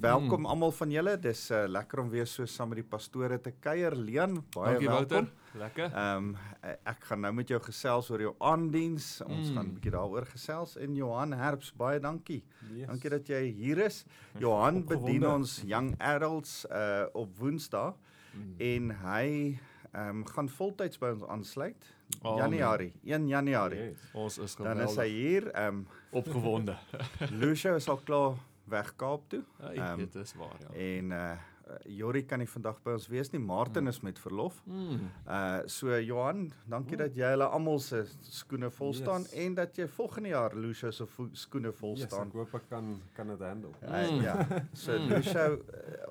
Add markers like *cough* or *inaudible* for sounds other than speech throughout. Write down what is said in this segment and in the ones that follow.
Welkom almal van julle. Dis uh, lekker om weer so saam met die pastore te kuier. Leon, baie Dankie, welkom. Wouter. Lekker. Ehm um, ek gaan nou met jou gesels oor jou aandiens. Ons Mm. gaan 'n bietjie daaroor gesels en Johan Herbs, baie dankie. Yes. Dankie dat jy hier is. Johan Opgewonde. bedien ons young adults uh op Woensdae Mm. en hy ehm um, gaan voltyds by ons aansluit. Amen. Januarie, 1 Januarie. Yes. Ons is Dan geweldig is hy hier. Ehm um, opgewonde. *laughs* *laughs* Lucia is al klaar weg Kaap toe. Ja, Ehm, dit is waar ja. En uh Jori kan nie vandag by ons wees nie. Martin is met verlof. Mm. Uh so Johan, dankie dat jy hulle almal se skoene vol staan Yes. en dat jy volgende jaar Lucia se skoene vol Yes, staan. ek hoop ek kan kan dit handle. Uh, Mm. ja. So Mm. Lucia, uh,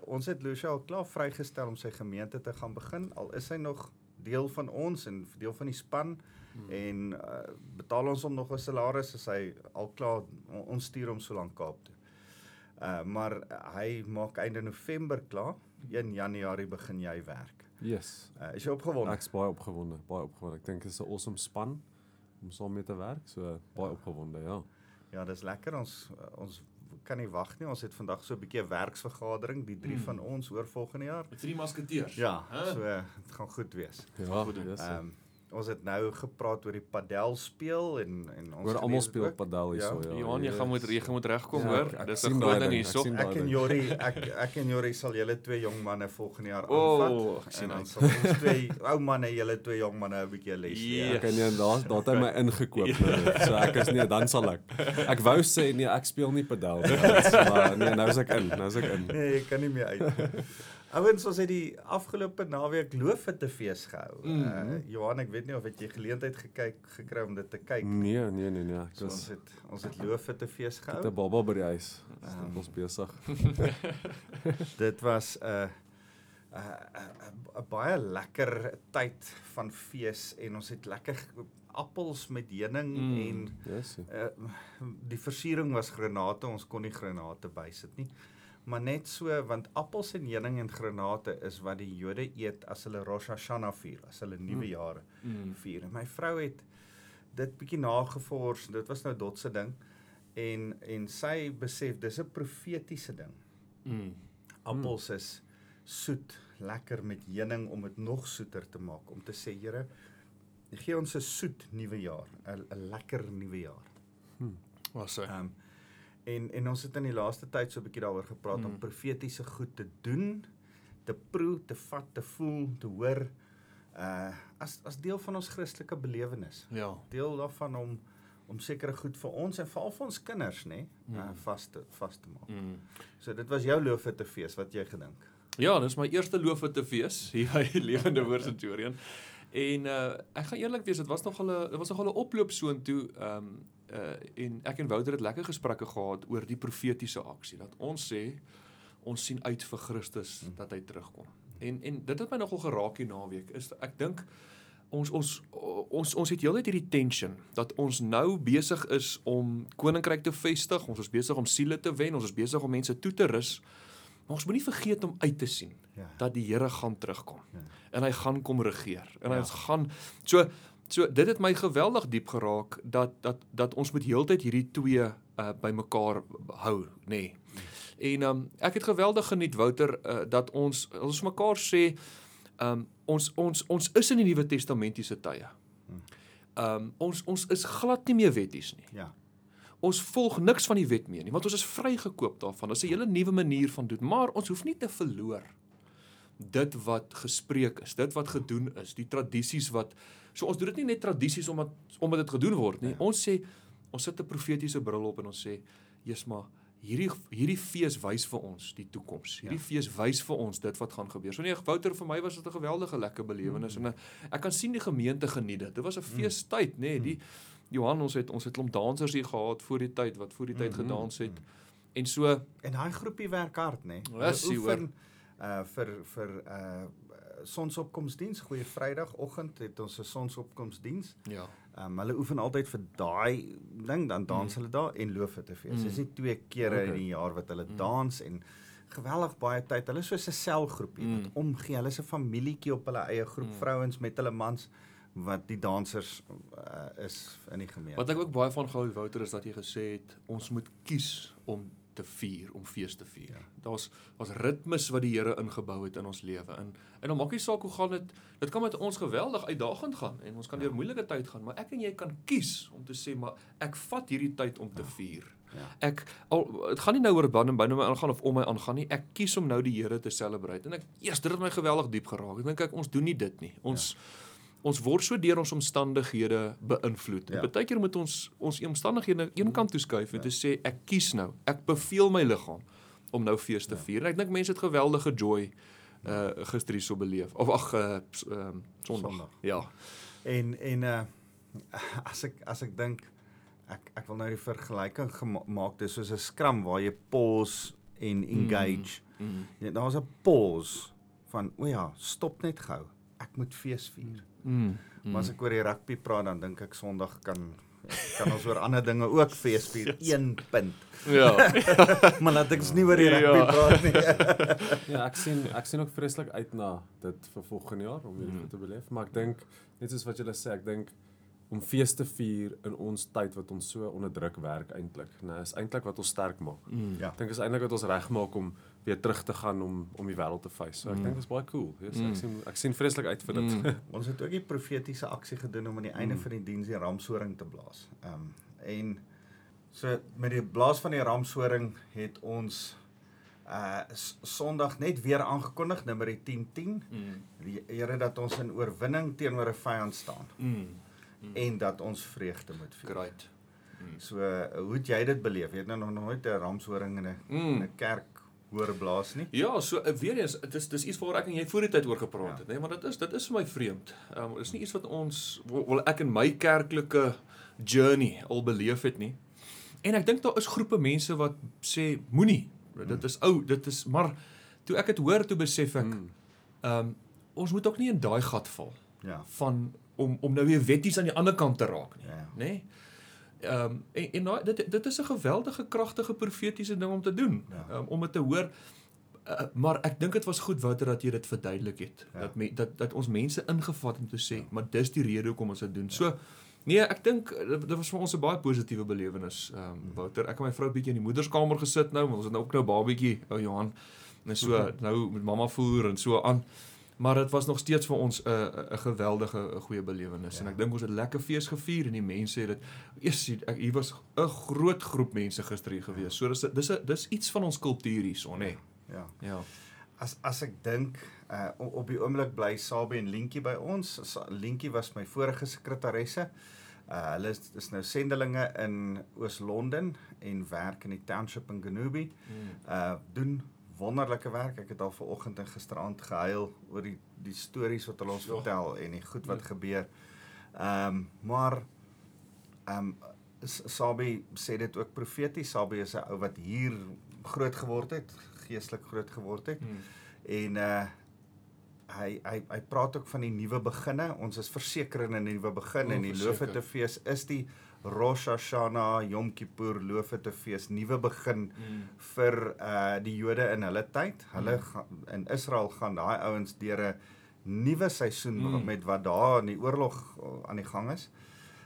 ons het Lucia al klaar vrygestel om sy gemeente te gaan begin. Al is hy nog deel van ons en deel van die span Mm. en uh, betaal ons hom nog 'n salaris as hy al klaar on- ons stuur hom so lank Kaap toe. Uh maar uh, hy maak einde November klaar. 1 Januarie begin jy werk. Yes. Uh, is jy opgewonde? Ek's baie opgewonde, baie opgewonde. Ek dink dit is 'n awesome span om saam mee te werk. So baie opgewonde, ja. Ja, dis lekker. Ons uh, ons kan nie wag nie. Ons het vandag so 'n bietjie 'n werksvergadering, die drie Mm. van ons oor volgende jaar. Die drie masketeers. Ja, Hè? so uh, dit gaan goed wees. Ja, goed yes. Ehm um, ons het nou gepraat oor die padel speel en en ons Oor almal speel ook. padel hierso, ja. Johan, jy gaan moet jy gaan moet regkom Ja, hoor. Dis 'n groot ding hierso. Ek en. Jori, *laughs* ek ek en Jori sal julle twee jong manne volgende jaar O, aanvat. ek sien en dan sal ons twee ou manne, julle twee jong manne 'n bietjie les leer. Ja. Ek kan nie daar daar het hy my *laughs* ingekoop nou. So ek is nee, dan sal ek. Ek wou sê nee, ek speel nie padel nie. *laughs* Maar nee, nou is ek in, nou is ek in. Nee, jy kan nie meer uit. Ouens, ons het die afgelope naweek Loofhuttefees gehou. Mm Mhm. uh, Johan, ek weet nie of het jy geleentheid gekyk gekry om dit te kyk. Nee, nee, nee, nee. So ons was het ons het Loofhuttefees met gehou. 'n baba by die huis. Ek was besig. *laughs* Dit was 'n uh, 'n uh, 'n uh, baie lekker tyd van fees en ons het lekker appels met heuning Mm. en Yes. uh, die versiering was granate, ons kon nie granate bysit nie. Maar net so want appels en heuning en granate is wat die Jode eet as hulle Rosh Hashanah vier, as hulle nuwe Mm. jaar Mm. vier. En my vrou het dit bietjie nagevors. Dit was nou Dot se ding. En en sy besef dis 'n profetiese ding. Mm. Appels is soet, lekker met heuning om dit nog soeter te maak om te sê Here, gee ons 'n soet nuwe jaar, 'n lekker nuwe jaar. Was hy. Ehm um, en en ons het in die laaste tyd so 'n bietjie daaroor gepraat mm. om Mm. profetiese goed te doen, te proe, te vat, te voel, te hoor uh as as deel van ons Christelike belewenis. Ja. Deel daarvan om om sekere goed vir ons en veral vir ons kinders nê, nee, uh, Mm. vas te vas te maak. Mm. So dit was jou loofete fees wat jy gedink. Ja, dis my eerste loofete fees *laughs* hier by Lewende Woord Centurion. En uh ek gaan eerlik wees, dit was nog al 'n dit was nog al 'n oploop soontoe. Ehm um, uh en ek en Wouter het lekker gesprekke gehad oor die profetiese aksie dat ons sê ons sien uit vir Christus Mm. dat hy terugkom. En en dit het my nogal geraak hier naweek. Is ek dink ons ons ons ons het heeltyd hierdie tension dat ons nou besig is om koninkryk te vestig, ons is besig om siele te wen, ons is besig om mense toe te rus. Maar ons moenie vergeet om uit te sien Ja. dat die Here gaan terugkom. Ja. En hy gaan kom regeer. En hy Ja. gaan so so dit het my geweldig diep geraak dat dat dat ons moet heeltyd hierdie twee uh bymekaar hou, nê. Nee. En um ek het geweldig geniet Wouter uh, dat ons ons mekaar sê um ons ons ons is in die Nuwe Testamentiese tye. Um ons ons is glad nie meer wetties nie. Ja. Ons volg niks van die wet meer nie, want ons is vrygekoop daarvan. Dit is 'n hele nuwe manier van doen, maar ons hoef nie te verloor dit wat gespreek is, dit wat gedoen is, die tradisies wat so ons doen dit nie net tradisies omdat omdat dit gedoen word nie. Ja. Ons sê ons sit 'n profetiese bril op en ons sê, "Jesus maar hierdie hierdie fees wys vir ons die toekoms. Hierdie Ja. fees wys vir ons dit wat gaan gebeur." So nee, Wouter vir my was dit 'n geweldige lekker belewenis Mm. en eh, ek kan sien die gemeente geniet dit. Dit was 'n feestyd, nê, nee, Mm. die Johan ons het ons het klomp dansers hier gehad voor die tyd wat voor die tyd Mhm, gedans het. mhm. En so En daai groepie werk hard, nê? Ja, Hulle oefen uh vir vir uh sonsopkomsdiens, goeie Vrydagoggend het ons 'n sonsopkomsdiens. ja. Um, hulle oefen altyd vir daai ding dan dans Mm. hulle daar en Loofhuttefees. Mm. Dis nie twee kere in Okay. die jaar wat hulle Mm. dans en geweldig baie tyd. Hulle is soos 'n selgroepie Mm. wat omgee. Hulle is 'n familietjie op hulle eie groep Mm. vrouens met hulle mans wat die dansers uh, is in die gemeente. Wat ek ook baie van gehou Wouter is dat jy gesê het ons moet kies om te vier, om fees te vier. Ja. Daar's daar's ritmes wat die Here ingebou het in ons lewe. En en dan maak nie saak hoe gaan dit dit kan met ons geweldig uitdagend gaan en ons kan deur moeilike tyd gaan, maar ek en jy kan kies om te sê maar ek vat hierdie tyd om te vier. Ja. Ek al dit gaan nie nou oor binne binne my aangaan of om my aangaan nie. Ek kies om nou die Here te celebrate. En ek eers dit het my geweldig diep geraak. Ek dink ek ons doen nie dit nie. Ons ja ons word so deur ons omstandighede beïnvloed. Ja. Partykeer moet ons ons omstandighede een kant toe skuif en ja. te sê ek kies nou. Ek beveel my liggaam om nou fees te ja. vier. En ek dink mense het geweldige joy uh gister hier so beleef. Of ag uh um, Sondag. Ja. En en uh *laughs* as ek as ek dink ek ek wil nou die vergelyking maak dis soos 'n scrum waar jy pause en engage. Mm, mm. Ja, daar's 'n pause van o ja, stop net gou. Ek moet fees vier. Mm, mm. Maar as ek oor die rugby praat dan dink ek Sondag kan kan ons oor ander dinge ook feesvier. *laughs* 1 punt. Ja. *laughs* maar laat ek nie oor die rugby ja. praat nie. *laughs* ja, ek sien ek sien ook vreeslik uit na dit vir volgende jaar om hierdie mm. te beleef, maar ek dink net soos wat julle sê, ek dink om fees te vier in ons tyd wat ons so onderdruk werk eintlik, nê, is eintlik wat ons sterk maak. Mm. Ja. Ek dink is eintlik wat ons regmaak om weer terug te gaan om om die wêreld te face. So ek mm. dink dit is baie cool. Yes, mm. Ek sien ek sien vreeslik uit vir dit. Mm. *laughs* ons het ook 'n profetiese aksie gedoen om aan die einde mm. van die diens die ramshoring te blaas. Ehm um, en so met die blaas van die ramshoring het ons uh Sondag net weer aangekondig nummer 1010 mm. die Here dat ons in oorwinning teenoor 'n vyand staan. Mm mm. en dat ons vreugde moet vier. Great. Mm. So hoe het jy dit beleef? Jy het nou nog nooit 'n ramshoring in 'n mm. 'n kerk hoor blaas nie? Ja, so uh, weer eens, dit is dis iets waar ek en jy voor die tyd oor gepraat ja. het, nê, nee, maar dit is dit is vir my vreemd. Ehm um, is nie iets wat ons wil ek in my kerklike journey al beleef het nie. En ek dink daar is groepe mense wat sê moenie. Dit is ou, dit is maar toe ek dit hoor toe besef ek mm. ehm mm. um, ons moet ook nie in daai gat val. Ja. van om om nou weer wetties aan die ander kant te raak nie, ja. nê? Nee? Ehm um, en, en nou dit dit is 'n geweldige kragtige profetiese ding om te doen. Ja. Um, om dit te hoor uh, maar ek dink dit was goed Wouter dat jy dit verduidelik het. Ja. Dat me, dat dat ons mense ingevat om te sê, ja. maar dis die rede hoekom ons dit doen. Ja. So nee, ek dink dit was vir ons 'n baie positiewe belewenis. Ehm um, Wouter, ek en my vrou bietjie in die moederskamer gesit nou, ons het nou ook nou babietjie, ou Johan. En so mm *laughs* -hmm. nou met mamma voer en so aan maar dit was nog steeds vir ons 'n 'n geweldige 'n goeie belewenis ja. en ek dink ons het lekker fees gevier en die mense het dit eers ek hier was 'n groot groep mense gister hier gewees. So dis dis dis iets van ons kultuur hierson nê. Ja. Ja. As as ek dink uh op die oomblik bly Sabie en Lentjie by ons. Lentjie was my vorige sekretaresse. Uh hulle is, is nou sendelinge in Oos-London en werk in die township in Genubi. Hmm. Uh doen wonderlike werk. Ek het al vanoggend en gisteraand gehuil oor die die stories wat hulle ons. Ja. vertel en die goed wat ja. gebeur. Ehm um, maar ehm um, Sabi sê dit ook profeties. Sabi is 'n ou wat hier groot geword het, geestelik groot geword het. Hmm. En uh hy hy hy praat ook van die nuwe beginne. Ons is verseker in 'n nuwe begin oh, en die loofete fees is die Rosh Hashanah, Yom Kippur, Loofete fees, nuwe begin mm. vir uh die Jode in hulle tyd. Hulle mm. in Israel gaan daai ouens deur 'n nuwe seisoen mm. met wat daar in die oorlog uh, aan die gang is.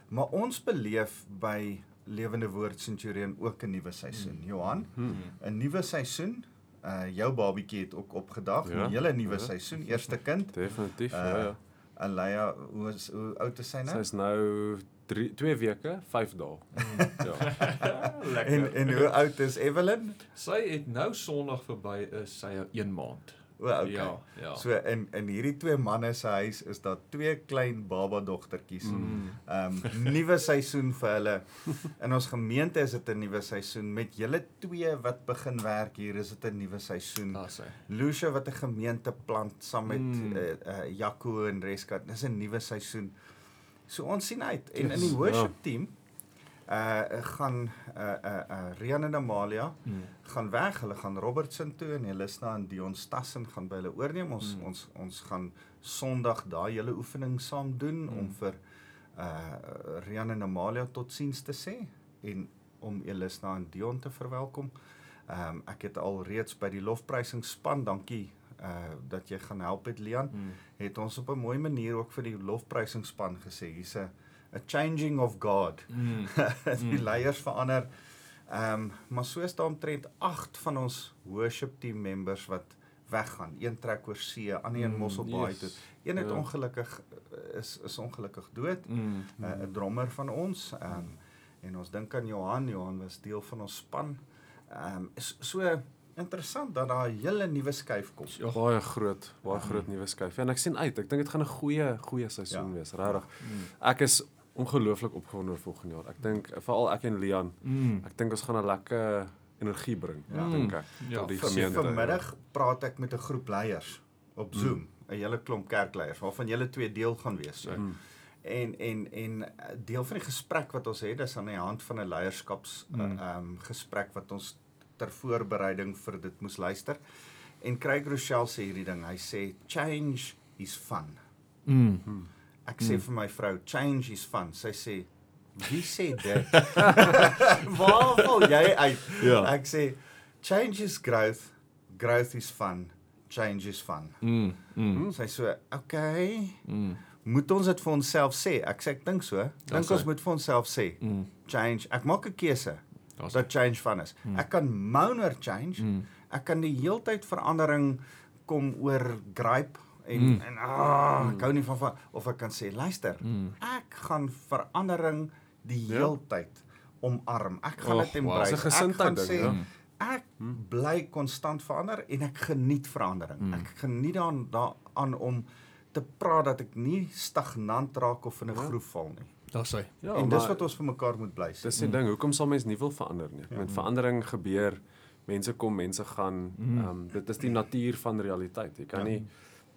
Maar ons beleef by Lewende Woord Centurion ook 'n nuwe seisoen. Mm. Johan, mm. 'n mm. nuwe seisoen. Uh jou babietjie het ook opgedag, 'n ja, hele nuwe ja. seisoen, eerste kind. Definitief, uh, ja ja. Alaya, hoe is hoe oud is sy nou? Sy's nou 3 2 weke, 5 dae. Mm. ja. *laughs* Lekker. En en hoe oud is Evelyn? Sy het nou Sondag verby is sy 1 maand. O, okay. Ja, ja. So in in hierdie twee manne se huis is daar twee klein baba dogtertjies. Mm. Ehm mm. um, nuwe seisoen vir hulle. In ons gemeente is dit 'n nuwe seisoen met julle twee wat begin werk hier is dit 'n nuwe seisoen. Lucia wat 'n gemeente plant saam met mm. uh, uh, Jaco en Reska. Dis 'n nuwe seisoen. So ons sien uit en yes, in die worship ja. team uh gaan uh uh, uh Rian en Amalia mm. gaan weg. Hulle gaan Robertson toe en hulle is na in Dion Stassen gaan by hulle oorneem. Ons mm. ons ons gaan Sondag daai hele oefening saam doen mm. om vir uh Rian en Amalia totsiens te sê en om Elisna en Dion te verwelkom. Ehm um, ek het al reeds by die lofprysingsspan, dankie uh dat jy gaan help met Lian, mm. het ons op 'n mooi manier ook vir die lofprysingsspan gesê hier's 'n a changing of God. Mm. *laughs* die mm. leiers verander. Ehm um, maar soos daar omtrent 8 van ons worship team members wat weggaan. Een trek oor see, ander een Mm, Mosselbaai yes. toe. Een het Ja. ongelukkig eh, is is ongelukkig dood. Mm. 'n uh, 'n drummer van ons. Ehm um, en ons dink aan Johan. Johan was deel van ons span. Ehm um, is so interessant dat daar 'n hele nuwe skuif kom. Ja. Baie groot, baie groot nuwe skuif. En ek sien uit. Ek dink dit gaan 'n goeie goeie seisoen Ja. wees, regtig. Mm. Ek is ongelooflik opgewonde oor volgende jaar. Ek dink veral ek en Lian, Mm. ek dink ons gaan 'n lekker energie bring, Ja. dink ek. Ja, tot die Vir- gemeente. Vanmiddag praat ek met 'n groep leiers op Zoom, 'n hele klomp kerkleiers waarvan julle twee deel gaan wees. So. Mm. En en en eh, deel van die gesprek wat ons het is aan die hand van 'n leierskaps Mm. mm. um gesprek wat ons ter voorbereiding vir dit moes luister. En Craig Rochelle sê hierdie ding. Hy sê change is fun. Mm. Ek sê Mm. vir my vrou, change is fun. Sy sê, "Wie sê dit?" *laughs* Waar val jy uit? Ja. Ek sê change is growth, growth is fun, change is fun. Mm. Mm. Sy so, "Okay, Mm. moet ons dit vir onsself sê?" Ek sê ek dink so. Dink ons moet vir onsself sê, Mm. change. Ek maak 'n keuse dat change fun is. Ek kan moan oor change. Mm. Ek kan die heeltyd verandering kom oor gripe en Mm. en ah, ek hou nie van van of ek kan sê luister, Mm. ek gaan verandering die Ja. heeltyd omarm. Ek gaan dit wow. embrace. 'n Ek gaan gesindheid sê ding, ja. Mm. ek bly konstant verander en ek geniet verandering. Mm. Ek geniet daaraan daaraan om te praat dat ek nie stagnant raak of in 'n Ja. groef val nie. Daar's hy. Ja, en dis wat ons vir mekaar moet bly sê. dis die ding, hoekom sal mens nie wil verander nie? Ja. Met verandering gebeur, mense kom, mense gaan. Mm. Ehm um, dit is die natuur van realiteit. Jy kan Ja. nie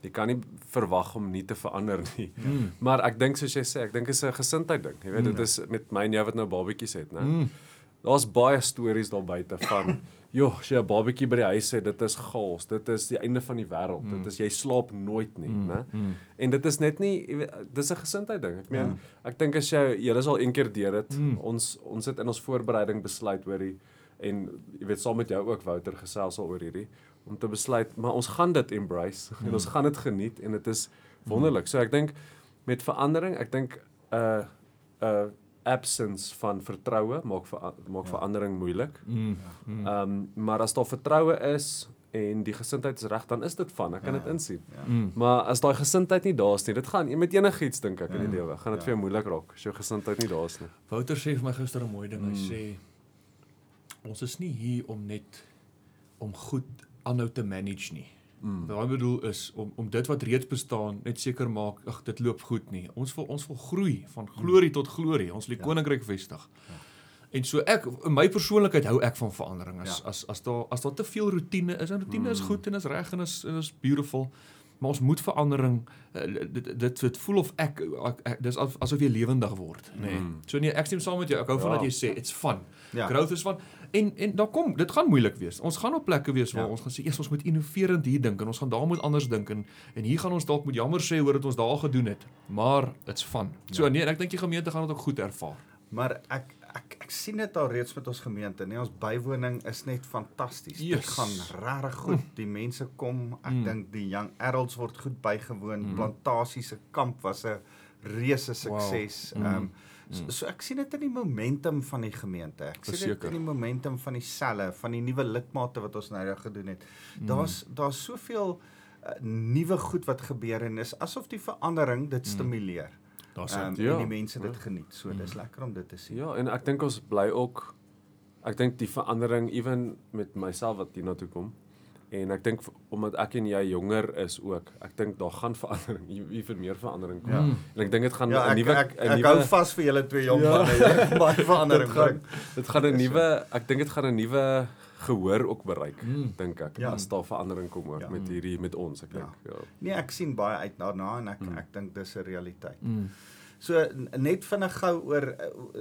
jy kan nie verwag om nie te verander nie. Mm. *laughs* Maar ek dink soos jy sê, ek dink is 'n gesindheid ding. Jy weet, Mm. dit is met my en jou wat nou babatjies het, né? Mm. Daar's baie stories daar buite van *laughs* joh, as jy 'n babatjie by die huis het, dit is chaos. Dit is die einde van die wêreld. Mm. Dit is jy slaap nooit nie, Mm. né? Mm. En dit is net nie dis 'n gesindheid ding. Ek meen, Ja. ek dink as jy julle is al een keer deur dit. Mm. Ons ons het in ons voorbereiding besluit hoor die en jy weet saam met jou ook Wouter gesels al oor hierdie om te besluit maar ons gaan dit embrace Mm. *laughs* en ons gaan dit geniet en dit is wonderlik. So ek dink met verandering, ek dink 'n uh, 'n uh, absence van vertroue maak ver, maak Ja. verandering moeilik. Mm. Mm. Ehm um, maar as daar vertroue is en die gesindheid is reg, dan is dit van. Ek kan Ja. dit insien. Ja. Mm. Maar as daai gesindheid nie daar is nie, dit gaan met enigiets dink ek in die Ja. lewe, gaan dit Ja. vir jou moeilik raak as jou gesindheid nie daar is nie. Wouter sê vir my gister 'n mooi ding. Hy Mm. sê ons is nie hier om net om goed aanhou te manage nie. Mm. Wat ek bedoel is om om dit wat reeds bestaan net seker maak, ag dit loop goed nie. Ons wil ons wil groei van glorie tot glorie. Ons wil die Ja. koninkryk vestig. En so ek in my persoonlikheid hou ek van verandering. As Ja. as as daar as daar te veel rotine is, en rotine is Mm. goed en is reg en is en is beautiful. Maar ons moet verandering eh, dit dit dit voel of ek, ek, ek dis as- asof jy lewendig word, nê. Nee. Mm. So nee, ek stem saam met jou. Ek hou van Ja. dat jy sê it's fun. Ja. Growth is van en en daar kom dit gaan moeilik wees. Ons gaan op plekke wees waar Ja. ons gaan sê eers ons moet innoverend hier dink en ons gaan daar moet anders dink en en hier gaan ons dalk moet jammer sê oor dit ons daar gedoen het. Maar it's fun. So Ja. nee, ek dink die gemeente gaan dit ook goed ervaar. Maar ek ek ek sien dit al reeds met ons gemeente, nee, ons bywoning is net fantasties. Dit Yes. gaan regtig goed. Die mense kom, ek Mm. dink die young adults word goed bygewoon. Mm. Plantasie se kamp was 'n reuse sukses. Wow. Ehm Mm. so, Mm. so ek sien dit in die momentum van die gemeente. Ek sien dit Verseker. in die momentum van die selle, van die nuwe lidmate wat ons nou reg gedoen het. Mm. Daar's daar's soveel uh, nuwe goed wat gebeur en is asof die verandering dit Mm. Daar's um, um, Ja. en die mense dit Ja. geniet. So Mm. dis lekker om dit te sien. Ja, en ek dink ons bly ook ek dink die verandering ewen met myself wat hierna toe kom. En ek dink omdat ek en jy jonger is ook, ek dink daar gaan verandering, vir meer verandering kom. Ja. Mm. En ek dink dit gaan 'n Ja, ek nuwe ek, 'n ek nuwe hou vas vir julle twee jong Ja. manne. Gaan *laughs* baie verandering Dit gaan- bring. dit gaan 'n nuwe ek dink dit gaan 'n nuwe gehoor ook bereik, Mm. dink ek. Ja. As daar verandering kom ook Ja. met hierdie met ons, ek Ja. dink. Ja. Nee, ek sien baie uit daarna en ek Mm. ek dink dis 'n realiteit. Mm. So net vinnig gou oor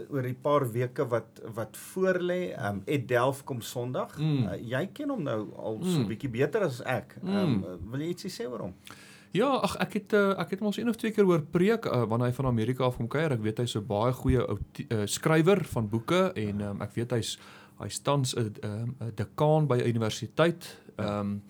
oor die paar weke wat wat voorlê. Ehm um, Ed Delf kom Sondag. Mm. Uh, jy ken hom nou al so 'n Mm. bietjie beter as ek. Ehm Mm. um, wil jy ietsie sê oor hom? Ja, ag ek het uh, ek het hom al een of twee keer hoor preek uh, wanneer hy van Amerika af kom kuier. Ek weet hy's 'n baie goeie outi- uh, skrywer van boeke en um, ek weet hy's hy's tans 'n um, 'n dekaan by 'n universiteit. Ehm um,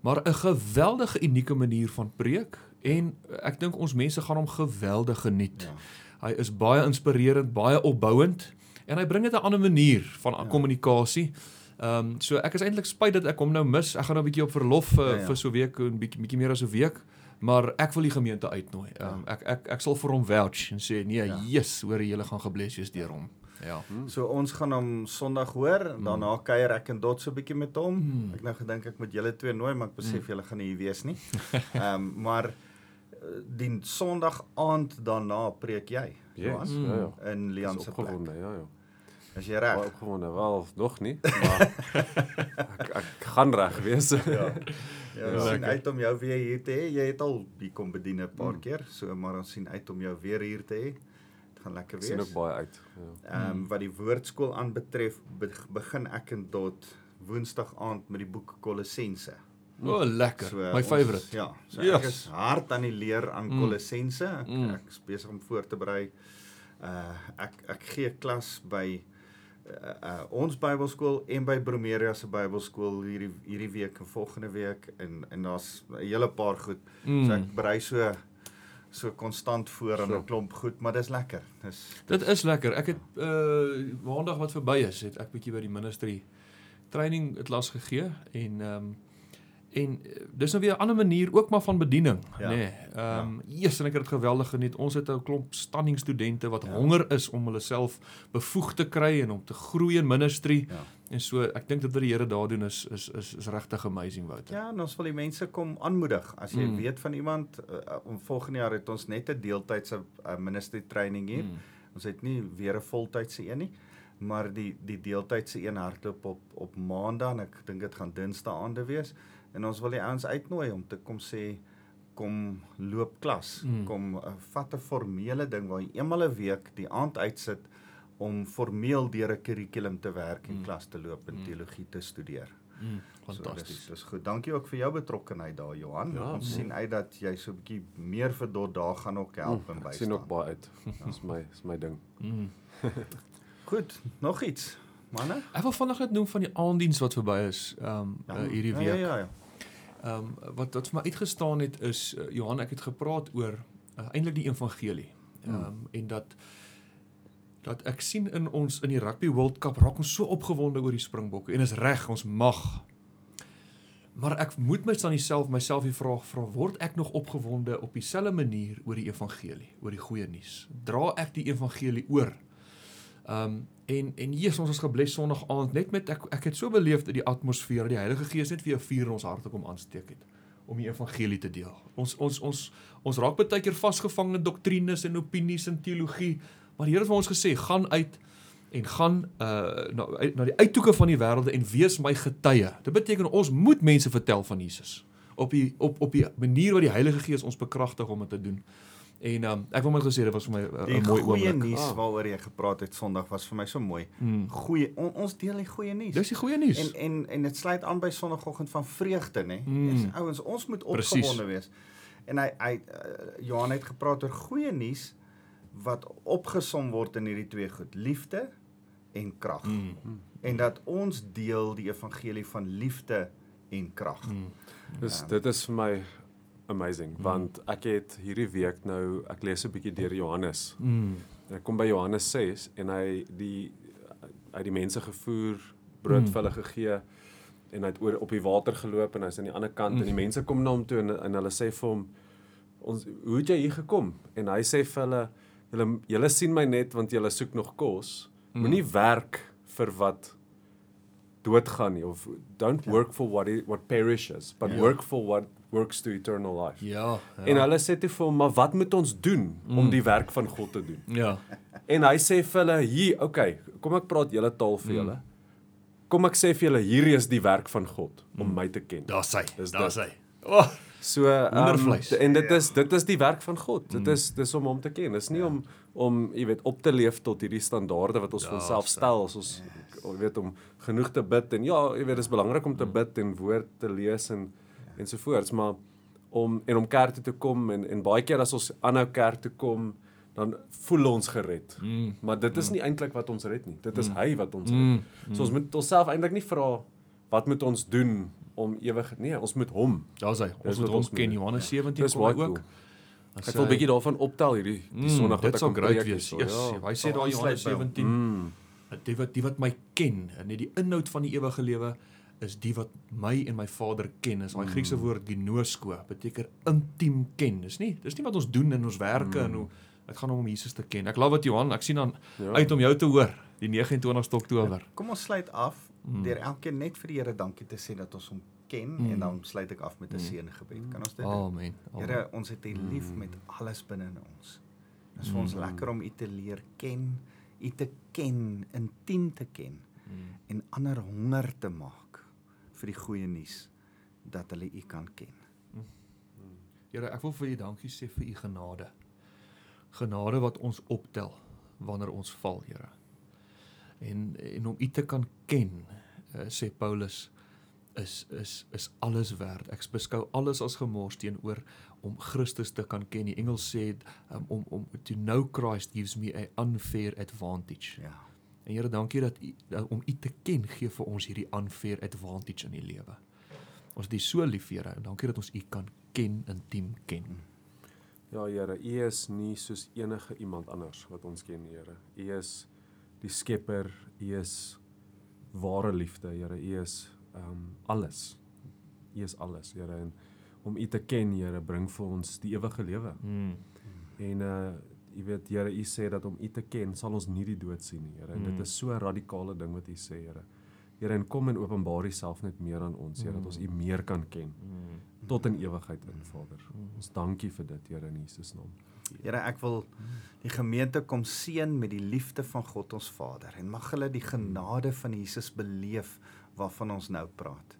maar 'n geweldige unieke manier van preek en ek dink ons mense gaan hom geweldig geniet. Ja. Hy is baie inspirerend, baie opbouend en hy bring dit 'n ander manier van ja. kommunikasie. Ehm um, so ek is eintlik spyt dat ek hom nou mis. Ek gaan nou 'n bietjie op verlof uh, Ja, ja. vir so 'n week, 'n bietjie bietjie meer as 'n week. Maar ek wil die gemeente uitnooi. Ehm um, ek ek ek sal vir hom vouch en sê nee, Ja. ja. yes, hoor jy, julle gaan gebless wees deur hom. Ja. So ons gaan hom Sondag hoor, daarna kuier ek en Dot so 'n bietjie met hom. Mm. Ek nou gedink ek moet julle twee nooi, maar ek besef julle gaan nie hier wees nie. *laughs* Ehm um, maar eh, die Sondag aand daarna preek jy. Johan, Yes, ja ja. in Lian se plek. ja ja. Is jy reg? opgewonde. Wel, nog nie, *laughs* maar ek ek gaan reg wees. Ja. *laughs* Ja, ons Ja. sien uit om jou weer hier te hê. Jy het al hier kom bedien 'n Mm. paar keer, so maar ons sien uit om jou weer hier te hê. Gaan lekker Ek sien ook wees. baie uit. Ja. Ehm um, wat die woordskool aanbetref, be begin ek en Dot Woensdag aand met die boek Kolossense. O, oh, lekker. So, My favorite. Ja, so Yes. ek is hard aan die leer aan Mm. Kolossense. Ek, Mm. ek is besig om voor te berei. Uh ek ek gee klas by uh, uh ons Bybelskool en by Bromeria se Bybelskool hierdie hierdie week en volgende week en en daar's 'n hele paar goed. Mm. So Mm. ek berei so so konstant voor aan So. 'n klomp goed, maar dis lekker. Dis Dit is lekker. Ek het uh maandag wat verby is, het ek bietjie by die ministry training het las gegee en ehm um, en uh, dis nou weer 'n ander manier ook maar van bediening, Ja. nê. Nee, ehm um, eers en ek het dit geweldig geniet. Ons het 'n klomp standing studente wat Ja. ja. honger is om hulle self bevoeg te kry en om te groei in ministry. Ja. En so ek dink dat wat die Here daar doen is is is, is regtig amazing Wouter. Ja, en ons wil die mense kom aanmoedig. As jy mm. Weet van iemand, uh, om volgende jaar het ons net 'n deeltydse uh, ministry training hier. Mm. Ons het nie weer 'n voltydse een nie, maar die die deeltydse een hardloop op op Maandag en ek dink dit gaan Dinsdae aande wees. En ons wil die ouens uitnooi om te kom sê kom loop klas. Mm. Kom uh, vat 'n formele ding waar jy eenmal 'n week die aand uitsit om formeel deur 'n kurrikulum te werk en Mm. klas te loop en Mm. teologie te studeer. Mm, So, dis fantasties. dis goed. Dankie ook vir jou betrokkenheid daar Johan. Ja, Ons nee. sien uit dat jy so 'n bietjie meer vir tot daar gaan ook help en Ek bystaan. sien ook baie uit. *laughs* Dis my is my ding. Mm. *laughs* Goed, nog iets. Manne? Ek wil vinnig net noem van die aanddiens wat verby is, ehm um, uh, hierdie ja, week. Ja, ja, ja. Ehm um, wat wat vir my uitgestaan het is uh, Johan ek het gepraat oor uh, eintlik die evangelie. Ehm um, Hmm. en dat dat ek sien in ons in die rugby World Cup raak ons so opgewonde oor die Springbokke en is reg ons mag. Maar ek moet my dan self myself die vraag vra word ek nog opgewonde op dieselfde manier oor die evangelie, oor die goeie nuus? Dra ek die evangelie oor? Ehm um, en en Jesus ons is gebless Sondag aand net met ek ek het so beleef dat die atmosfeer, die Heilige Gees net vir 'n vuur in ons harte kom aansteek het om die evangelie te deel. Ons ons ons ons raak baie keer vasgevang in doktrines en opinies en teologie, maar die Here het vir ons gesê, gaan uit en gaan uh na na die uithoeke van die wêrelde en wees my getuie. Dit beteken ons moet mense vertel van Jesus op die op op die manier wat die Heilige Gees ons bekragtig om dit te doen. En um, ek wil maar gesê dit was vir my 'n Die 'n mooi goeie oomblik. nuus Ah. waaroor jy gepraat het Sondag was vir my so mooi. Mm. Goeie on, ons deel die goeie nuus. Dis die goeie nuus. En en en dit sluit aan by Sondagoggend van vreugde, nê? Mm. Dis ouens, ons moet opgewonde wees. En hy hy uh, Johan het gepraat oor goeie nuus wat opgesom word in hierdie twee goed: liefde en krag. Mm. En dat ons deel die evangelie van liefde en krag. Mm. Dis Ja. dit is vir my amazing Mm. want ek het hierdie week nou ek lees 'n bietjie deur Johannes. Mm. Ek kom by Johannes 6 en hy die hy het die mense gevoer, brood Mm. vir hulle gegee en hy het oor op die water geloop en hy's aan die ander kant Mm. en die mense kom na hom toe en en hulle sê vir hom ons hoe het jy hier gekom? En hy sê vir hulle julle julle sien my net want julle soek nog kos. Mm. Moenie werk vir wat doodgaan nie of don't Ja. work for what i- what perishes but Ja. work for what works to eternal life. Ja. ja. En hulle sê toe vir hom, "Maar wat moet ons doen om Mm. die werk van God te doen?" ja. En hy sê vir hulle, "Hier, okay, kom ek praat julle taal vir Mm. julle. Kom ek sê vir julle, hierdie is die werk van God om Mm. my te ken." Daar's hy. Dis Daar's hy. Oh, So um, en dit Ja. is dit is die werk van God. Dit Mm. is dis om hom te ken. Dis nie Ja. om om jy weet op te leef tot hierdie standaarde wat ons vir Ja, onsself so. stel as ons jy weet om genoeg te bid en ja, jy weet dis belangrik om te Mm. bid en woord te lees en ensovoorts, maar om en om kerk toe te kom en en baie keer as ons aanhou kerk toe kom, dan voel ons gered. mm. Maar dit is nie eintlik wat ons red nie. Dit is Mm. hy wat ons red. Mm. So ons moet onsself eintlik nie vra wat moet ons doen om ewig nee, ons moet hom. Daar's hy. Ons moet hom ken. Johannes 17 Dis kom ook. cool. As Ek wil 'n bietjie daarvan optel hierdie die Mm, Sondag wat Dit ek kom great preek wees. hierso, Yes. ja. Hy sê daar Johannes by hom. 17. Mm. Die wat die wat my ken, en net die inhoud van die ewige lewe is die wat my en my Vader ken. Is daai Mm. Griekse woord ginosko, beteken intiem ken. Dis nie dis nie wat ons doen in ons werke en Mm. hoe dit gaan om Jesus te ken. Ek glo wat Johan, ek sien aan Ja. uit om jou te hoor die 29ste Oktober. Kom ons sluit af Mm. deur elkeen net vir die Here dankie te sê dat ons hom ken Mm. en dan sluit ek af met 'n Mm. seëngebed. Kan ons dit doen? Amen. Amen. Here, ons het U lief Mm. met alles binne in ons. Dit is vir ons Mm. lekker om U te leer ken, U te ken, intiem te ken Mm. en ander honger te maak vir die goeie nuus dat hulle U kan ken. Here, ek wil vir U dankie sê vir U genade. Genade wat ons optel wanneer ons val, Here. En en om U te kan ken, uh, sê Paulus, is is is alles werd. Ek beskou alles as gemors teenoor om Christus te kan ken. Die Engels sê um, om om to know Christ gives me a unfair advantage. Ja. En Here, dankie dat U dat om U te ken gee vir ons hierdie unfair advantage in die lewe. Ons U so lief, Here, en dankie dat ons U kan ken, intiem ken. Ja Here, U is nie soos enige iemand anders wat ons ken, Here. U is die Skepper, U is ware liefde, Here. U is ehm um, alles. U is alles, Here. En om U te ken, Here, bring vir ons die ewige lewe. Mm. En uh jy weet Here, U sê dat om U te ken sal ons nie die dood sien nie, Here. En Mm. dit is so 'n radikale ding wat U sê, Here. Here, en kom en openbaar Uself net meer aan ons, Here, dat ons U meer kan ken Mm. tot in ewigheid in, Vader. Ons dankie vir dit, Here, in Jesus naam. Here, ek wil die gemeente kom seën met die liefde van God ons Vader en mag hulle die genade van Jesus beleef waarvan ons nou praat.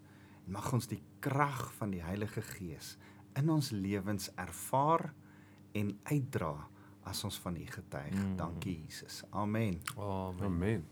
En mag ons die krag van die Heilige Gees in ons lewens ervaar en uitdra as ons van U getuig. Mm. Dankie Jesus. Amen. Amen. Amen.